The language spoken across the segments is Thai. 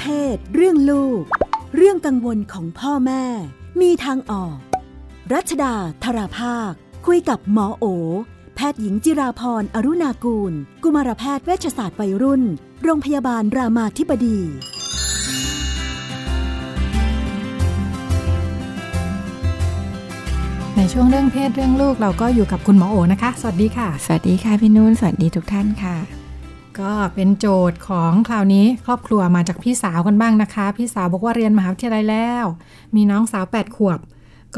เพศ เรื่องลูก เรื่องกังวลของพ่อแม่ มีทางออก รัชดาธราภาค คุยกับหมอโอ แพทย์หญิงจิราพรอรุณากูล กุมารแพทย์เวชศาสตร์วัยรุ่น โรงพยาบาลรามาธิบดีในช่วงเรื่องเพศเรื่องลูกเราก็อยู่กับคุณหมอโอนะคะ สวัสดีค่ะ สวัสดีค่ะพี่นุ่น สวัสดีทุกท่านค่ะ ก็เป็นโจทย์ของคราวนี้ครอบครัวมาจากพี่สาวกันบ้างนะคะ พี่สาวบอกว่าเรียนมหาวิทยาลัยแล้ว มีน้องสาว 8 ขวบ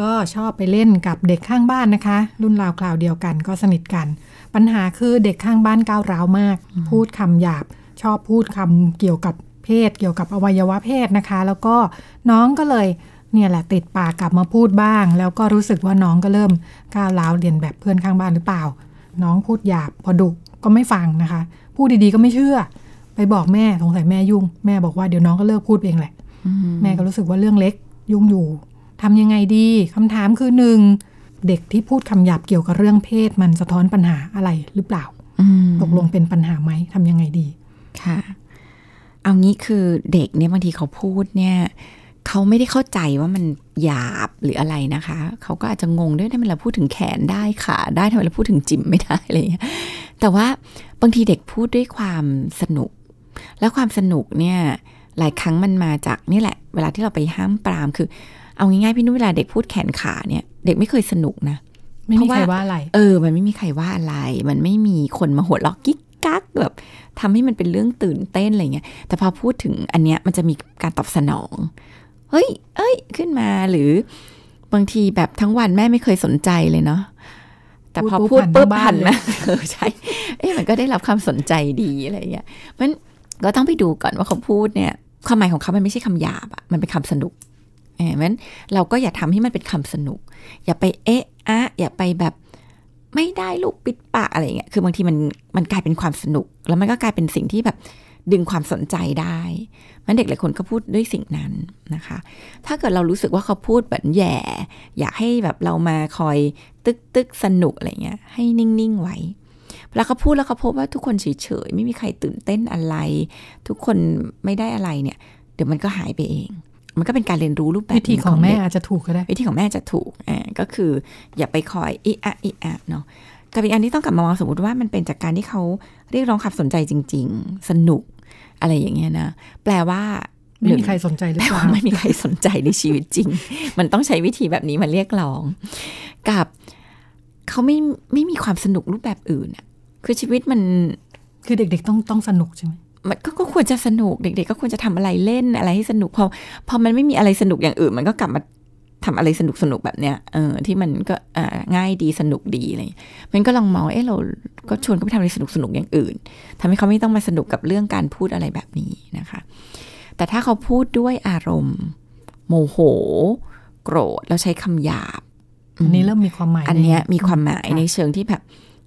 ก็ชอบไปเล่นกับเด็กข้างบ้านนะคะ รุ่นราวคราวเดียวกันก็สนิทกัน ปัญหาคือเด็กข้างบ้านก้าวร้าวมาก พูดคำหยาบ ชอบพูดคำเกี่ยวกับเพศ เกี่ยวกับอวัยวะเพศนะคะ แล้วก็น้องก็เลยเนี่ยแหละติดปากกลับมาพูดบ้าง แล้วก็รู้สึกว่าน้องก็เริ่มก้าวร้าวเรียนแบบเพื่อนข้างบ้านหรือเปล่า น้องพูดหยาบพอดุก็ไม่ฟังนะคะ พูดดีๆก็ไม่เชื่อ ไปบอกแม่สงสัยแม่ยุ่ง แม่บอกว่าเดี๋ยวน้องก็เลิกพูดเองแหละแม่ก็รู้สึกว่าเรื่องเล็กยุ่งอยู่ทำยังไงดีคำถามคือหนึ่งเด็กที่พูดคำหยาบเกี่ยวกับเรื่องเพศมันสะท้อนปัญหาอะไรหรือเปล่าอืมตกลงเป็นปัญหาไหมทำยังไงดีค่ะเอางี้คือเด็กเนี่ยบางทีเขาพูดเนี่ยเขาไม่ได้เข้าใจว่ามันหยาบหรืออะไรนะคะ เขาก็อาจจะงงด้วยทำไมเราพูดถึงแขนได้ขาได้ทำไมเราพูดถึงจิ๋มไม่ได้อะไรอย่างเงี้ย แต่ว่าบางทีเด็กพูดด้วยความสนุก แล้วความสนุกเนี่ยหลายครั้งมันมาจากนี่แหละ เวลาที่เราไปห้ามปรามคือ เอาง่ายๆพี่นุ่นเวลาเด็กพูดแขนขาเนี่ย เด็กไม่เคยสนุกนะไม่มีเพราะว่าใครว่าอะไร เออ มันไม่มีใครว่าอะไร มันไม่มีคนมาหัวเราะกิ๊กกักแบบทำให้มันเป็นเรื่องตื่นเต้นอะไรเงี้ย แต่พอพูดถึงอันเนี้ยมันจะมีการตอบสนอง เฮ้ย เอ้ย ขึ้นมาหรือบางทีแบบทั้งวันแม่ไม่เคยสนใจเลยเนาะ แต่พอพูพูดดปุ๊ปุ๊บบหัหันนทั้งบ้านเลยนะเออใช่เอ้ยมันก็ได้รับความสนใจดีอะไรเงี้ยมันก็ต้องไปดูก่อนว่าเขาพูดเนี่ยความหมายของเขามันไม่ใช่คำหยาบอะมันเป็นคำสนุกเออมันเราก็อย่าทำให้มันเป็นคำสนุก อย่าไปเอ๊ะอะอย่าไปแบบไม่ได้ลูกปิดปากอะไรอย่างเงี้ยคือบางทีมันมันกลายเป็นความสนุก แล้วมันก็กลายเป็นสิ่งที่แบบ ดึงความสนใจได้มันเด็กหลายคนก็พูดด้วยสิ่งนั้นนะคะ ถ้าเกิดเรารู้สึกว่าเขาพูดแบบแย่ อยากให้แบบเรามาคอยตึกตึกสนุกอะไรเงี้ย ให้นิ่ง ๆ ไว้เวลาเขาพูดแล้วเขาพบว่าทุกคนเฉย ๆ ไม่มีใครตื่นเต้นอะไร ทุกคนไม่ได้อะไรเนี่ย เดี๋ยวมันก็หายไปเอง มันก็เป็นการเรียนรู้รูปแบบวิธีหนึ่ของแม่เด็กอาจจะถูกก็ได้ วิธีของแม่จะถูกอ่าก็คืออย่าไปคอยอิอะอิอะเนาะกับอีกอันที่ต้องกลับมามองสมมติว่ามันเป็นจากการที่เขาเรียกร้องความสนใจจริง ๆ สนุก อะไรอย่างเงี้ยนะ แปลว่าไม่มีใครสนใจหรือแปลเปล่าว่าไม่มีใครสนใจในชีวิตจริง มันต้องใช้วิธีแบบนี้มาเรียกร้อง กับเขาไม่ไม่มีความสนุกรูปแบบอื่นอะคือชีวิตมัน คือเด็กๆต้องต้องสนุกใช่ไหมมันก็ก็ควรจะสนุกเด็ก ๆ ก็ควรจะทำอะไรเล่นอะไรให้สนุกพอพอมันไม่มีอะไรสนุกอย่างอื่น มันก็กลับมา ทำอะไรสนุกสนุกแบบเนี้ยเออที่มันก็อ่าง่ายดีสนุกดีอะไรอย่างเงี้ยมันก็ลองมองเออเราก็ชวนเขาไปทำอะไรสนุกสนุกอย่างอื่นทำให้เขาไม่ต้องมาสนุกกับเรื่องการพูดอะไรแบบนี้นะคะ แต่ถ้าเขาพูดด้วยอารมณ์ โมโห โกรธแล้วใช้คำหยาบอันนี้เริ่มมีความหมาย อันเนี้ยมีความหมายค่ะในเชิงที่แบบ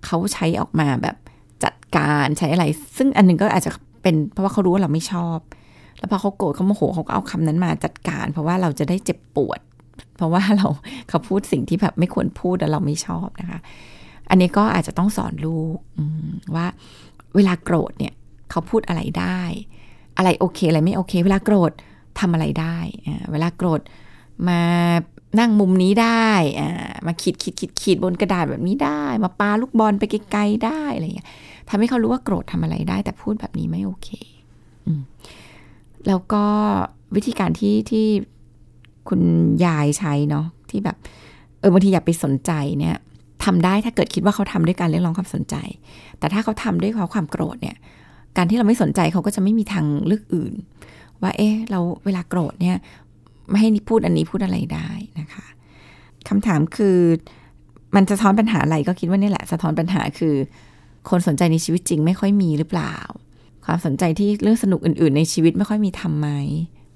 เขาใช้ออกมาแบบจัดการใช้อะไร ซึ่งอันหนึงก็อาจจะเป็นเพราะว่าเขารู้ว่าเราไม่ชอบ แล้วพอเขาโกรธเขาโมโหเขาก็เอาคำนั้นมาจัดการ เพราะว่าเราจะได้เจ็บปวด เพราะว่าเราเขาพูดสิ่งที่แบบไม่ควรพูดแล้วเราไม่ชอบนะคะ อันนี้ก็อาจจะต้องสอนลูกว่าเวลาโกรธเนี่ยเขาพูดอะไรได้ อะไรโอเคอะไรไม่โอเค เวลาโกรธทำอะไรได้ เวลาโกรธมานั่งมุมนี้ได้ มาขีดขีดขีดขีดบนกระดาษแบบนี้ได้ มาปาลูกบอลไปไกลๆได้อะไรอย่างเงี้ยทำให้เขารู้ว่าโกรธทำอะไรได้ แต่พูดแบบนี้ไม่โอเคอแล้วก็วิธีการที่ที่ คุณยายใช้เนาะที่แบบ เออบางทีอย่าไปสนใจเนี่ยทำได้ถ้าเกิดคิดว่าเขาทำด้วยการเรียกร้องความสนใจ แต่ถ้าเขาทำด้วยเพราความโกรธเนี่ย การที่เราไม่สนใจเขาก็จะไม่มีทางเลือกอื่น ว่า เอ๊ะเราเวลาโกรธเนี่ย ไม่ให้พูดอันนี้พูดอะไรได้นะคะคำถามคือมันจะสะท้อนปัญหาอะไรก็คิดว่านี่แหละ สะท้อนปัญหาคือ คนสนใจในชีวิตจริงไม่ค่อยมีหรือเปล่า ความสนใจที่เรื่องสนุกอื่น ๆ ในชีวิตไม่ค่อยมีทำไหม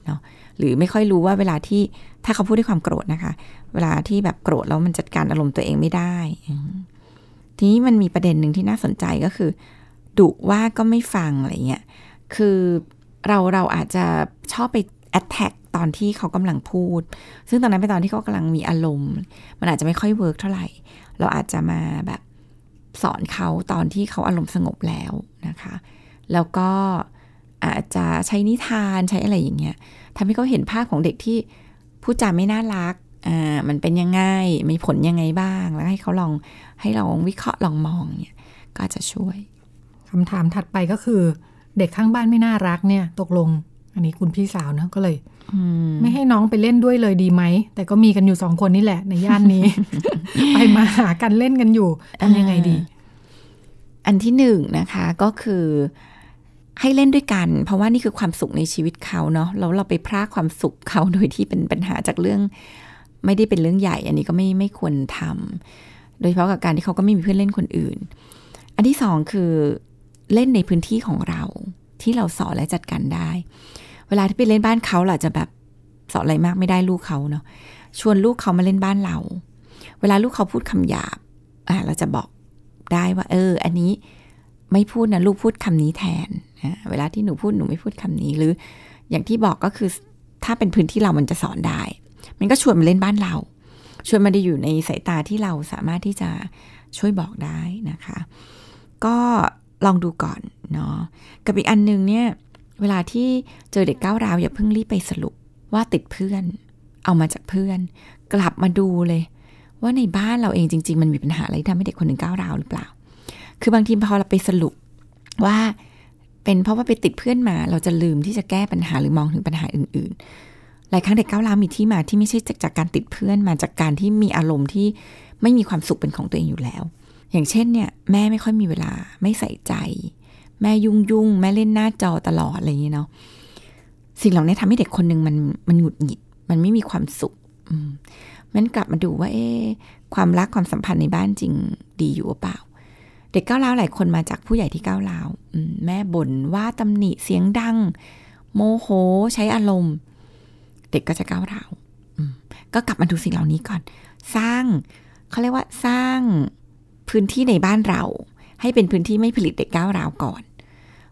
เนาะหรือไม่ค่อยรู้ว่าเวลาที่ถ้าเขาพูดด้วยความโกรธนะคะ เวลาที่แบบโกรธแล้วมันจัดการอารมณ์ตัวเองไม่ได้ทีนี้มันมีประเด็นหนึ่งที่น่าสนใจก็คือดุว่าก็ไม่ฟังอะไรเงี้ยคือเราเราอาจจะชอบไป attack ตอนที่เขากำลังพูด ซึ่งตอนนั้นเป็นตอนที่เขากำลังมีอารมณ์ มันอาจจะไม่ค่อย work เท่าไหร่ เราอาจจะมาแบบสอนเขาตอนที่เขาอารมณ์สงบแล้วนะคะ แล้วก็ อาจจะใช้นิทานใช้อะไรอย่างเงี้ยทำให้เขาเห็นภาพของเด็กที่พูดจาไม่น่ารักอ่ามันเป็นยังไงมีผลยังไงบ้าง แล้วให้เขาลองให้ลองวิเคราะห์ลองมองเนี่ยก็จะช่วยคำถามถัดไปก็คือ เด็กข้างบ้านไม่น่ารักเนี่ยตกลง อันนี้คุณพี่สาวนะก็เลยไม่ให้น้องไปเล่นด้วยเลยดีไหม แต่ก็มีกันอยู่สองคนนี่แหละในย่านนี้ ไปมาหากันเล่นกันอยู่ทำยังไงดี อันที่หนึ่งนะคะก็คือ ให้เล่นด้วยกัน เพราะว่านี่คือความสุขในชีวิตเขาเนาะแล้วเราไปพรากความสุขเขาโดยที่เป็นปัญหาจากเรื่อง ไม่ได้เป็นเรื่องใหญ่ อันนี้ก็ไม่ไม่ควรทำโดยเฉพาะกับการที่เขาก็ไม่มีเพื่อนเล่นคนอื่น อันที่สองคือเล่นในพื้นที่ของเรา ที่เราสอนและจัดการได้ เวลาที่ไปเล่นบ้านเขาเราจะแบบสอนอะไรมากไม่ได้ลูกเขาเนาะชวนลูกเขามาเล่นบ้านเรา เวลาลูกเขาพูดคำหยาบอ่าเราจะบอกได้ว่า เออ อันนี้ ไม่พูดนะลูกพูดคำนี้แทนเวลาที่หนูพูดหนูไม่พูดคำนี้หรือ อย่างที่บอกก็คือถ้าเป็นพื้นที่เรามันจะสอนได้ มันก็ชวนมาเล่นบ้านเรา ชวนมาได้อยู่ในสายตาที่เราสามารถที่จะช่วยบอกได้นะคะ ก็ลองดูก่อนเนาะกับอีกอันนึงเนี่ยเวลาที่เจอเด็กก้าวร้าวอย่าเพิ่งรีบไปสรุปว่าติดเพื่อน เอามาจากเพื่อน กลับมาดูเลย ว่าในบ้านเราเองจริง ๆ มันมีปัญหาอะไรทำให้เด็กคนหนึ่งก้าวร้าวหรือเปล่า คือบางทีพอเราไปสรุปว่าเป็นเพราะว่าไปติดเพื่อนมา เราจะลืมที่จะแก้ปัญหาหรือมองถึงปัญหาอื่นๆ หลายครั้งเด็กก้าวร้าวมีที่มาที่ไม่ใช่จากจากการติดเพื่อนมาจากการที่มีอารมณ์ที่ไม่มีความสุขเป็นของตัวเองอยู่แล้ว อย่างเช่นเนี่ยแม่ไม่ค่อยมีเวลาไม่ใส่ใจ แม่ยุ่งยุ่งแม่เล่นหน้าจอตลอดอะไรอย่างเงี้ยเนาะสิ่งเหล่านี้ทำให้เด็กคนหนึ่งมันมันหงุดหงิด มันไม่มีความสุข อืมมันกลับมาดูว่า เอ๊ความรักความสัมพันธ์ในบ้านจริงดีอยู่หรือเปล่า เด็กก้าวร้าวหลายคนมาจากผู้ใหญ่ที่ก้าวร้าวแม่บ่นว่าตำหนิเสียงดัง โมโหใช้อารมณ์ เด็กก็จะก้าวร้าวก็กลับมาดูสิ่งเหล่านี้ก่อน สร้างเขาเรียกว่าสร้างพื้นที่ในบ้านเรา ให้เป็นพื้นที่ไม่ผลิตเด็กก้าวร้าวก่อน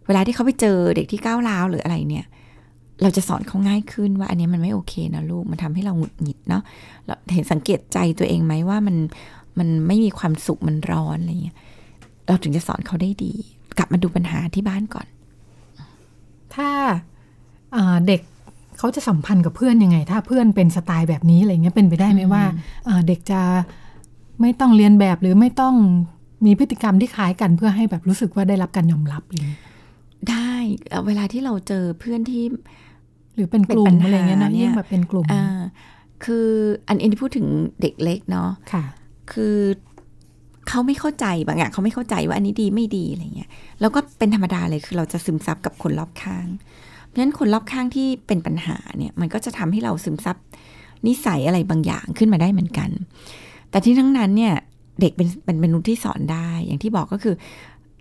เวลาที่เขาไปเจอเด็กที่ก้าวร้าวหรืออะไรเนี่ย เราจะสอนเขาง่ายขึ้นว่า อันนี้มันไม่โอเคนะลูกมันทำให้เราหงุดหงิดเนาะเราเห็นสังเกตใจตัวเองไหมว่ามันมันไม่มีความสุขมันร้อนอะไรอย่างเงี้ย เราถึงจะสอนเขาได้ดี กลับมาดูปัญหาที่บ้านก่อน ถ้าเด็กเขาจะสัมพันธ์กับเพื่อนยังไง ถ้าเพื่อนเป็นสไตล์แบบนี้อะไรเงี้ยเป็นไปได้ไหมว่าเด็กจะไม่ต้องเรียนแบบหรือไม่ต้องมีพฤติกรรมที่คล้ายกันเพื่อให้แบบรู้สึกว่าได้รับการยอมรับเลยได้เวลาที่เราเจอเพื่อนที่ หรือเป็นกลุ่มอะไรเงี้ยนะยิ่งแบบเป็นกลุ่มคืออันนี้พูดถึงเด็กเล็กเนาะค่ะ คือ เขาไม่เข้าใจบางอย่างเขาไม่เข้าใจว่าอันนี้ดีไม่ดีอะไรเงี้ยแล้วก็เป็นธรรมดาเลยคือเราจะซึมซับกับคนรอบข้างเพราะฉะนั้นคนรอบข้างที่เป็นปัญหาเนี่ยมันก็จะทำให้เราซึมซับนิสัยอะไรบางอย่างขึ้นมาได้เหมือนกัน แต่ที่ทั้งนั้นเนี่ยเด็กเป็นเป็นมนุษย์ที่สอนได้ อย่างที่บอกก็คือ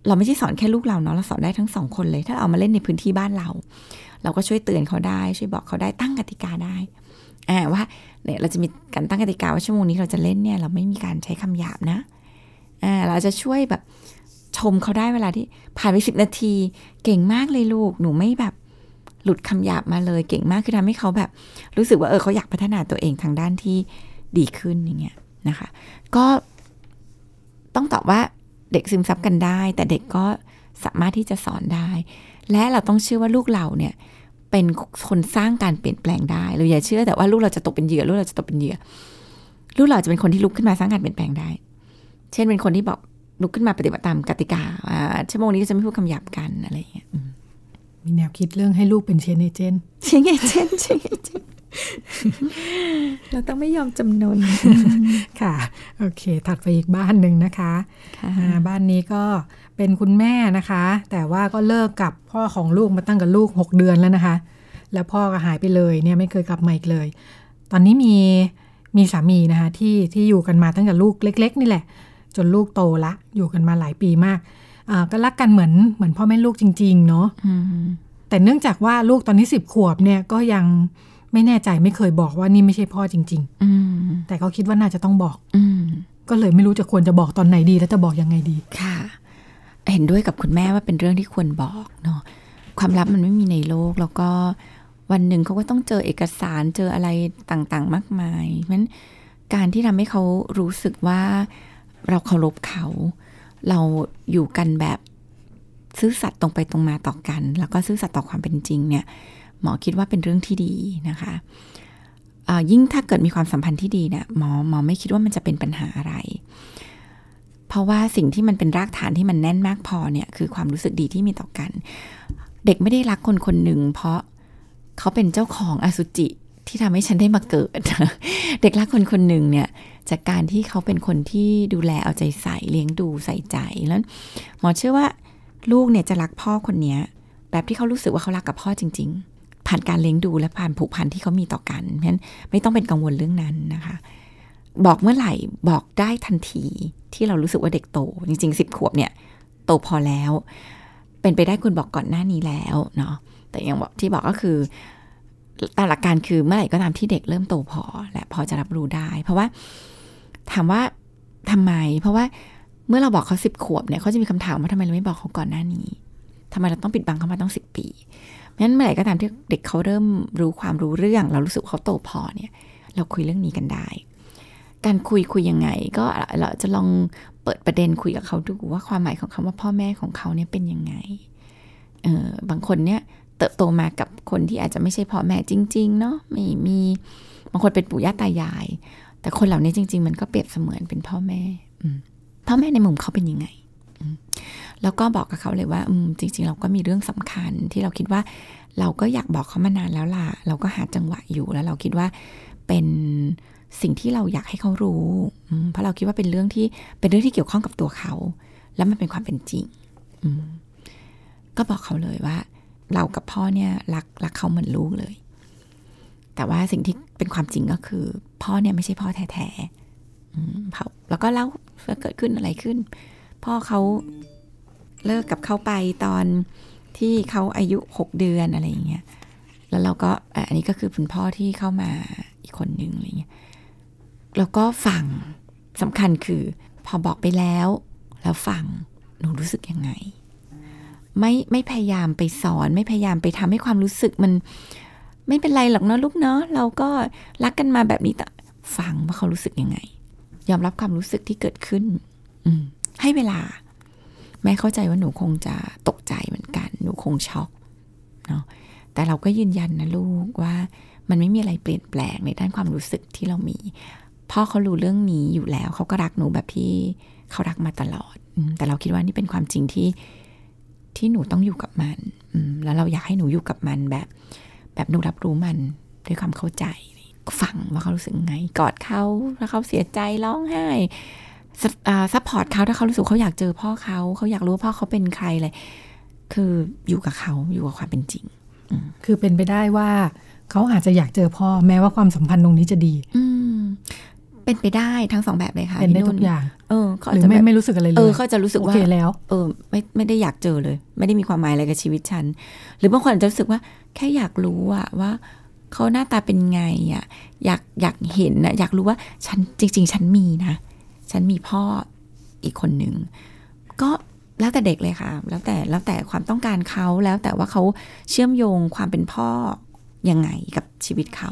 เราไม่ใช่สอนแค่ลูกเราเนาะเราสอนได้ทั้งสองคนเลย ถ้าเอามาเล่นในพื้นที่บ้านเรา เราก็ช่วยเตือนเขาได้ช่วยบอกเขาได้ตั้งกติกาได้อ่าว่าเนี่ยเราจะมีการตั้งกติกาว่าชั่วโมงนี้เราจะเล่นเนี่ยเราไม่มีการใช้คำหยาบนะ อ่าเราจะช่วยแบบชมเขาได้เวลาที่ผ่านไปสิบนาที เก่งมากเลยลูกหนูไม่แบบหลุดคำหยาบมาเลยเก่งมากคือทำให้เขาแบบ รู้สึกว่าเออเขาอยากพัฒนาตัวเองทางด้านที่ดีขึ้นอย่างเงี้ยนะคะ ก็ต้องตอบว่าเด็กซึมซับกันได้ แต่เด็กก็สามารถที่จะสอนได้ และเราต้องเชื่อว่าลูกเราเนี่ย เป็นคนสร้างการเปลี่ยนแปลงได้เราอย่าเชื่อแต่ว่าลูกเราจะตกเป็นเหยื่อลูกเราจะตกเป็นเหยื่อลูกเราจะเป็นคนที่ลุกขึ้นมาสร้างการเปลี่ยนแปลงได้ เช่นเป็นคนที่บอกลุกขึ้นมาปฏิบัติตามกติกาชั่วโมงนี้จะไม่พูดคำหยาบกันอะไรอย่างเงี้ยมีแนวคิดเรื่องให้ลูกเป็นเชนเอเจนเชนเอเจนเชนเอเจนเราต้องไม่ยอมจำนนค่ะ โอเค ถัดไปอีกบ้านหนึ่งนะคะบ้านนี้ก็เป็นคุณแม่นะคะ แต่ว่าก็เลิกกับพ่อของลูกมาตั้งกับลูกหกเดือนแล้วนะคะ แล้วพ่อก็หายไปเลยเนี่ยไม่เคยกลับมาอีกเลย ตอนนี้มีมีสามีนะคะที่ที่อยู่กันมาตั้งแต่ลูกเล็ก ๆ นี่แหละ จนลูกโตละ อยู่กันมาหลายปีมากก็รักกันเหมือนเหมือนพ่อแม่ลูกจริง ๆ เนาะแต่เนื่องจากว่าลูกตอนนี้สิบขวบเนี่ยก็ยังไม่แน่ใจไม่เคยบอกว่านี่ไม่ใช่พ่อจริงๆแต่เขาคิดว่าน่าจะต้องบอกก็เลยไม่รู้จะควรจะบอกตอนไหนดี แล้วจะบอกยังไงดีค่ะ เห็นด้วยกับคุณแม่ว่าเป็นเรื่องที่ควรบอกเนาะความลับมันไม่มีในโลกแล้วก็วันหนึ่งเขาก็ต้องเจอเอกสารเจออะไรต่างๆ มากมายเพราะฉะนั้นการที่ทำให้เขารู้สึกว่า เราเคารพเขา เราอยู่กันแบบซื่อสัตย์ตรงไปตรงมาต่อกัน แล้วก็ซื่อสัตย์ต่อความเป็นจริงเนี่ยหมอคิดว่าเป็นเรื่องที่ดีนะคะยิ่งถ้าเกิดมีความสัมพันธ์ที่ดีเนี่ยหมอหมอไม่คิดว่ามันจะเป็นปัญหาอะไร เพราะว่าสิ่งที่มันเป็นรากฐานที่มันแน่นมากพอเนี่ยคือความรู้สึกดีที่มีต่อกัน เด็กไม่ได้รักคนคนหนึ่งเพราะเขาเป็นเจ้าของอสุจิ ที่ทำให้ฉันได้มาเกิด เด็กรักคนคนหนึ่งเนี่ย จากการที่เขาเป็นคนที่ดูแลเอาใจใส่เลี้ยงดูใส่ใจแล้วหมอเชื่อว่าลูกเนี่ยจะรักพ่อคนนี้แบบที่เขารู้สึกว่าเขารักกับพ่อจริง ๆ ผ่านการเลี้ยงดูและผ่านผูกพันที่เขามีต่อกันเพราะฉะนั้นไม่ต้องเป็นกังวลเรื่องนั้นนะคะ บอกเมื่อไหร่บอกได้ทันทีที่เรารู้สึกว่าเด็กโต จริงๆสิบขวบเนี่ย โตพอแล้ว เป็นไปได้คุณบอกก่อนหน้านี้แล้วเนาะแต่อย่างบอกที่บอกก็คือ ตามหลักการคือเมื่อไหร่ก็ตามที่เด็กเริ่มโตพอ และพอจะรับรู้ได้ เพราะว่าถามว่าทำไม เพราะว่าเมื่อเราบอกเขาสิบขวบเนี่ยเขาจะมีคำถามว่าทำไมเราไม่บอกเขาก่อนหน้านี้ทำไมเราต้องปิดบังเขามาต้องสิบปีงั้นเมื่อไหร่ก็ตามที่เด็กเขาเริ่มรู้ความรู้เรื่อง เรารู้สึกเขาโตพอเนี่ย เราคุยเรื่องนี้กันได้ การคุยคุยยังไง ก็เราจะลองเปิดประเด็นคุยกับเขาดูว่าความหมายของคำว่าพ่อแม่ของเขาเนี่ยเป็นยังไงเออบางคนเนี่ย เติบโตมากับคนที่อาจจะไม่ใช่พ่อแม่จริง ๆ เนาะไม่มีบางคนเป็นปู่ย่าตายาย แต่คนเหล่านี้จริง ๆ มันก็เปรียบเสมือนเป็นพ่อแม่พ่อแม่ในมุมเขาเป็นยังไงแล้วก็บอกกับเขาเลยว่าจริง ๆ เราก็มีเรื่องสำคัญที่เราคิดว่า เราก็อยากบอกเขามานานแล้วล่ะ เราก็หาจังหวะอยู่แล้วเราคิดว่าเป็นสิ่งที่เราอยากให้เขารู้ เพราะเราคิดว่าเป็นเรื่องที่เป็นเรื่องที่เกี่ยวข้องกับตัวเขา แล้วมันเป็นความเป็นจริงก็บอกเขาเลยว่า เรากับพ่อเนี่ยรักรักเขาเหมือนลูกเลย แต่ว่าสิ่งที่เป็นความจริงก็คือ พ่อเนี่ยไม่ใช่พ่อแท้ๆแล้วก็เล่าเกิดขึ้นอะไรขึ้น พ่อเขาเลิกกับเขาไปตอนที่เขาอายุหกเดือนอะไรอย่างเงี้ยแล้วเราก็อันนี้ก็คือเป็นพ่อที่เข้ามาอีกคนหนึ่งอะไรเงี้ยแล้วก็ฟังสำคัญคือ พอบอกไปแล้ว แล้วฟังหนูรู้สึกยังไง ไม่ไม่พยายามไปสอน ไม่พยายามไปทำให้ความรู้สึกมันไม่เป็นไรหรอกเนาะลูกเนาะเราก็รักกันมาแบบนี้แต่ฟังว่าเขารู้สึกยังไง ยอมรับความรู้สึกที่เกิดขึ้น อืให้เวลา แม่เข้าใจว่าหนูคงจะตกใจเหมือนกัน หนูคงช็อกเนาะแต่เราก็ยืนยันนะลูกว่ามันไม่มีอะไรเปลี่ยนแปลงในด้านความรู้สึกที่เรามีพ่อเขารู้เรื่องนี้อยู่แล้ว เขาก็รักหนูแบบที่เขารักมาตลอด แต่เราคิดว่านี่เป็นความจริงที่ ที่หนูต้องอยู่กับมันแล้วเราอยากให้หนูอยู่กับมันแบบ แบบหนูรับรู้มันด้วยความเข้าใจฟังว่าเขารู้สึกไง กอดเขาถ้าเขาเสียใจร้องไห้support เขาถ้าเขารู้สึกเขาอยากเจอพ่อเขาเขาอยากรู้ว่าพ่อเขาเป็นใครเลยคืออยู่กับเขาอยู่กับความเป็นจริงคือเป็นไปได้ว่า เขาอาจจะอยากเจอพ่อแม้ว่าความสัมพันธ์ตรงนี้จะดี อื เป็นไปได้ทั้งสองแบบเลยค่ะเป็นได้ทุกอย่าง เออหรือไม่ไม่รู้สึกอะไรเลยเออเขาจะรู้สึกว่าโอเคแล้ว เออ ไม่ไม่ได้อยากเจอเลย ไม่ได้มีความหมายอะไรกับชีวิตฉัน หรือบางคนอาจจะรู้สึกว่า แค่อยากรู้อะว่าเขาหน้าตาเป็นไงอะอยากอยากเห็นนะอยากรู้ว่าฉันจริง ๆ ฉันมีนะฉันมีพ่ออีกคนหนึ่งก็แล้วแต่เด็กเลยค่ะ แล้วแต่แล้วแต่ความต้องการเขาแล้วแต่ว่าเขาเชื่อมโยงความเป็นพ่อยังไงกับชีวิตเขา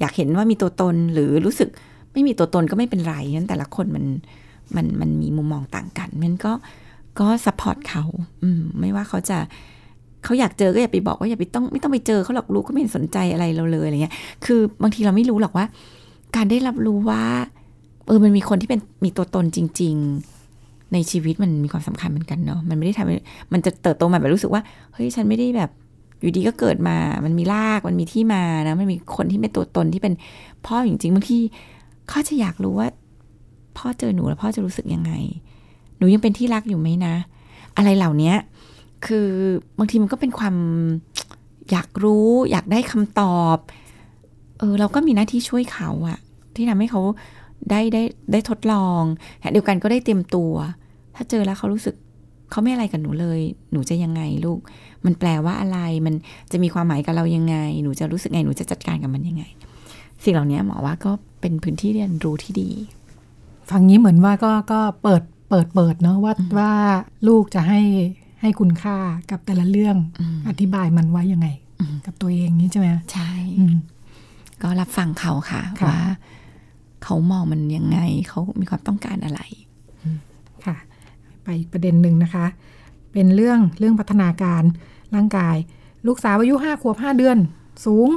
อยากเห็นว่ามีตัวตนหรือรู้สึก ไม่มีตัวตนก็ไม่เป็นไรนั้นแต่ละคนมันมันมันมีมุมมองต่างกันมันก็ก็ support เขา อืม ไม่ว่าเขาจะเขาอยากเจอก็อย่าไปบอกว่าอย่าไปต้องไม่ต้องไปเจอเขาหรอกรู้ก็ไม่เห็นสนใจอะไรเราเลยอะไรเงี้ย คือบางทีเราไม่รู้หรอกว่า การได้รับรู้ว่า เออมันมีคนที่เป็นมีตัวตนจริง ๆ ในชีวิตมันมีความสำคัญเหมือนกันเนาะมันไม่ได้ทำมันจะเติบโตมาแบบรู้สึกว่าเฮ้ยฉันไม่ได้แบบอยู่ดีก็เกิดมา มันมีราก มันมีที่มานะ มันมีคนที่เป็นตัวตนที่เป็นพ่อจริงๆบางที เขาจะอยากรู้ว่า พ่อเจอหนูแล้วพ่อจะรู้สึกยังไง หนูยังเป็นที่รักอยู่ไหมนะ อะไรเหล่านี้คือบางทีมันก็เป็นความอยากรู้ อยากได้คำตอบเออเราก็มีหน้าที่ช่วยเขาอะที่ทำให้เขาได้ได้ได้ทดลองเดียวกันก็ได้เตรียมตัว ถ้าเจอแล้วเขารู้สึกเขาไม่อะไรกับหนูเลย หนูจะยังไงลูก มันแปลว่าอะไร มันจะมีความหมายกับเรายังไง หนูจะรู้สึกไง หนูจะจัดการกับมันยังไง สิ่งเหล่านี้หมอว่าก็ เป็นพื้นที่เรียนรู้ที่ดี ฟังนี้เหมือนว่าก็ก็เปิดเปิดเปิดเนาะว่าว่าลูกจะให้ให้คุณค่ากับแต่ละเรื่องอธิบายมันไว้ยังไง กับตัวเองนี่ใช่ไหมใช่ก็รับฟังเขาค่ะว่าเขามองมันยังไง เขามีความต้องการอะไรค่ะ ไปประเด็นหนึ่งนะคะ เป็นเรื่องเรื่องพัฒนาการร่างกาย ลูกสาวอายุห้าขวบห้าเดือน สูง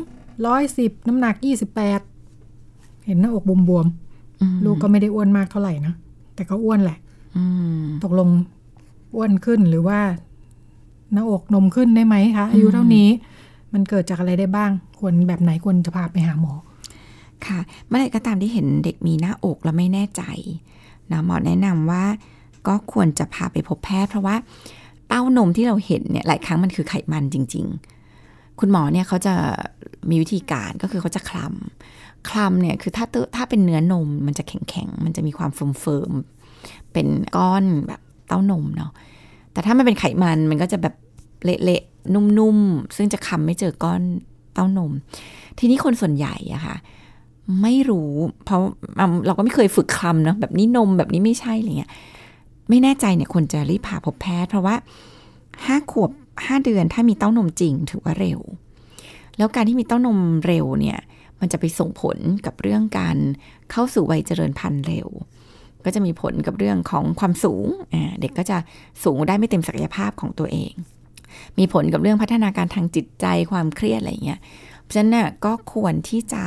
ร้อยสิบน้ำหนักยี่สิบแปด เห็นหน้าอกบวมอืมๆลูกก็ไม่ได้อ้วนมากเท่าไหร่นะแต่ก็อ้วนแหละอืมตกลงอ้วนขึ้นหรือว่า หน้าอกนมขึ้นได้ไหมคะอายุเท่านี้ มันเกิดจากอะไรได้บ้าง ควรแบบไหนควรจะพาไปหาหมอ ค่ะเมื่อไหร่ก็ตามที่เห็นเด็กมีหน้าอกแล้วไม่แน่ใจนะหมอแนะนำว่า ก็ควรจะพาไปพบแพทย์เพราะว่าเต้านมที่เราเห็นเนี่ยหลายครั้งมันคือไขมันจริง ๆ คุณหมอเนี่ยเขาจะมีวิธีการก็คือเขาจะคลำคลำเนี่ยคือถ้าเตถ้าเป็นเนื้อนมมันจะแข็งๆมันจะมีความเฟิร์มๆเป็นก้อนแบบเต้านมเนาะแต่ถ้ามันเป็นไขมันมันก็จะแบบเละๆนุ่มๆซึ่งจะคำไม่เจอก้อนเต้านม ทีนี้คนส่วนใหญ่อะค่ะไม่รู้ เพราะอะเราก็ไม่เคยฝึกคำเนาะแบบนี้นมแบบนี้ไม่ใช่อะไรเงี้ยไม่แน่ใจเนี่ยควรจะรีบพาพบแพทย์เพราะว่า ห้าขวบห้าเดือนถ้ามีเต้านมจริงถือว่าเร็ว แล้วการที่มีเต้านมเร็วเนี่ยมันจะไปส่งผลกับเรื่องการเข้าสู่วัยเจริญพันธุ์เร็ว ก็จะมีผลกับเรื่องของความสูง เด็กก็จะสูงได้ไม่เต็มศักยภาพของตัวเอง มีผลกับเรื่องพัฒนาการทางจิตใจความเครียดอะไรเงี้ย เพราะฉะนั้นน่ะก็ควรที่จะ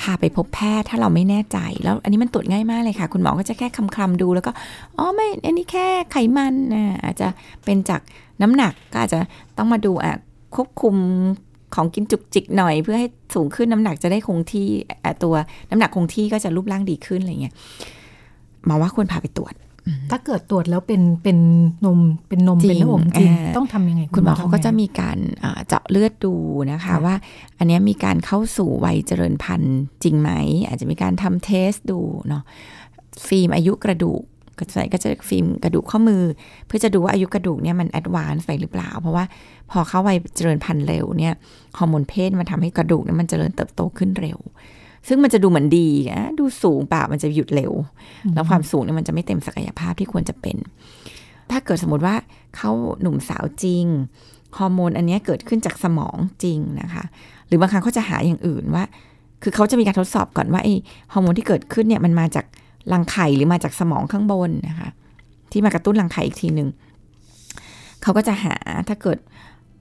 พาไปพบแพทย์ถ้าเราไม่แน่ใจ แล้วอันนี้มันตรวจง่ายมากเลยค่ะ คุณหมอก็จะแค่คำคำๆดูแล้วก็อ๋อไม่อันนี้แค่ไขมันนะอาจจะเป็นจากน้ำหนักก็อาจจะต้องมาดูอะควบคุมของกินจุกจิกหน่อย เพื่อให้สูงขึ้นน้ำหนักจะได้คงที่ตัวน้ำหนักคงที่ก็จะรูปร่างดีขึ้นอะไรเงี้ยหมอว่าควรพาไปตรวจ ถ้าเกิดตรวจแล้วเป็นเป็นนมเป็นนมจริงเป็นน้ำอกจริงอ่าต้องทำยังไง คุณหมอทำเขาก็ไงจะมีการอ่าเจาะเลือดดูนะคะค่ะว่า อันเนี้ยมีการเข้าสู่วัยเจริญพันธุ์จริงไหม อาจจะมีการทำ test ดูเนาะฟิล์มอายุกระดูกก็จะก็จะฟิล์มกระดูกข้อมือ เพื่อจะดูว่าอายุกระดูกเนี่ยมัน advance ไปหรือเปล่า เพราะว่าพอเข้าวัยเจริญพันธุ์เร็วเนี่ยฮอร์โมนเพศมันทำให้กระดูกเนี่ยมันเจริญเติบโตขึ้นเร็ว ซึ่งมันจะดูเหมือนดีนะดูสูงเปล่ามันจะหยุดเร็ว แล้วความสูงเนี่ยมันจะไม่เต็มศักยภาพที่ควรจะเป็น ถ้าเกิดสมมติว่าเขาหนุ่มสาวจริงฮอร์โมนอันเนี้ยเกิดขึ้นจากสมองจริงนะคะ หรือบางครั้งเขาจะหาอย่างอื่นว่า คือเขาจะมีการทดสอบก่อนว่าไอ้ฮอร์โมนที่เกิดขึ้นเนี่ยมันมาจากรังไข่หรือมาจากสมองข้างบนนะคะ ที่มากระตุ้นรังไข่อีกทีหนึ่งเขาก็จะหาถ้าเกิด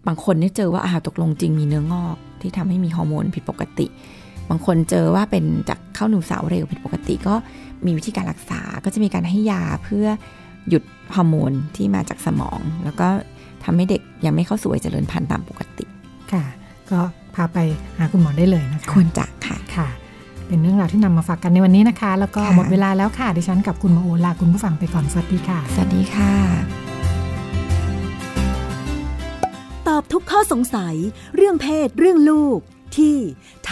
บางคนเนี่ยเจอว่าอ้าวตกลงจริงมีเนื้องอก ที่ทำให้มีฮอร์โมนผิดปกติ บางคนเจอว่าเป็นจากเข้าหนุ่มสาวเร็วผิดปกติก็มีวิธีการรักษาก็จะมีการให้ยาเพื่อหยุดฮอร์โมนที่มาจากสมอง แล้วก็ทำให้เด็กยังไม่เข้าสู่วัยเจริญพันธุ์ตามปกติค่ะ ก็พาไปหาคุณหมอได้เลยนะคะควรจะค่ะค่ะ เป็นเรื่องราวที่นำมาฝากกันในวันนี้นะคะ แล้วก็ค่ะหมดเวลาแล้วค่ะดิฉันกับคุณหมอโอลาคุณผู้ฟังไปก่อนสวัสดีค่ะ สวัสดีค่ะ ตอบทุกข้อสงสัย เรื่องเพศเรื่องลูก ที่ไ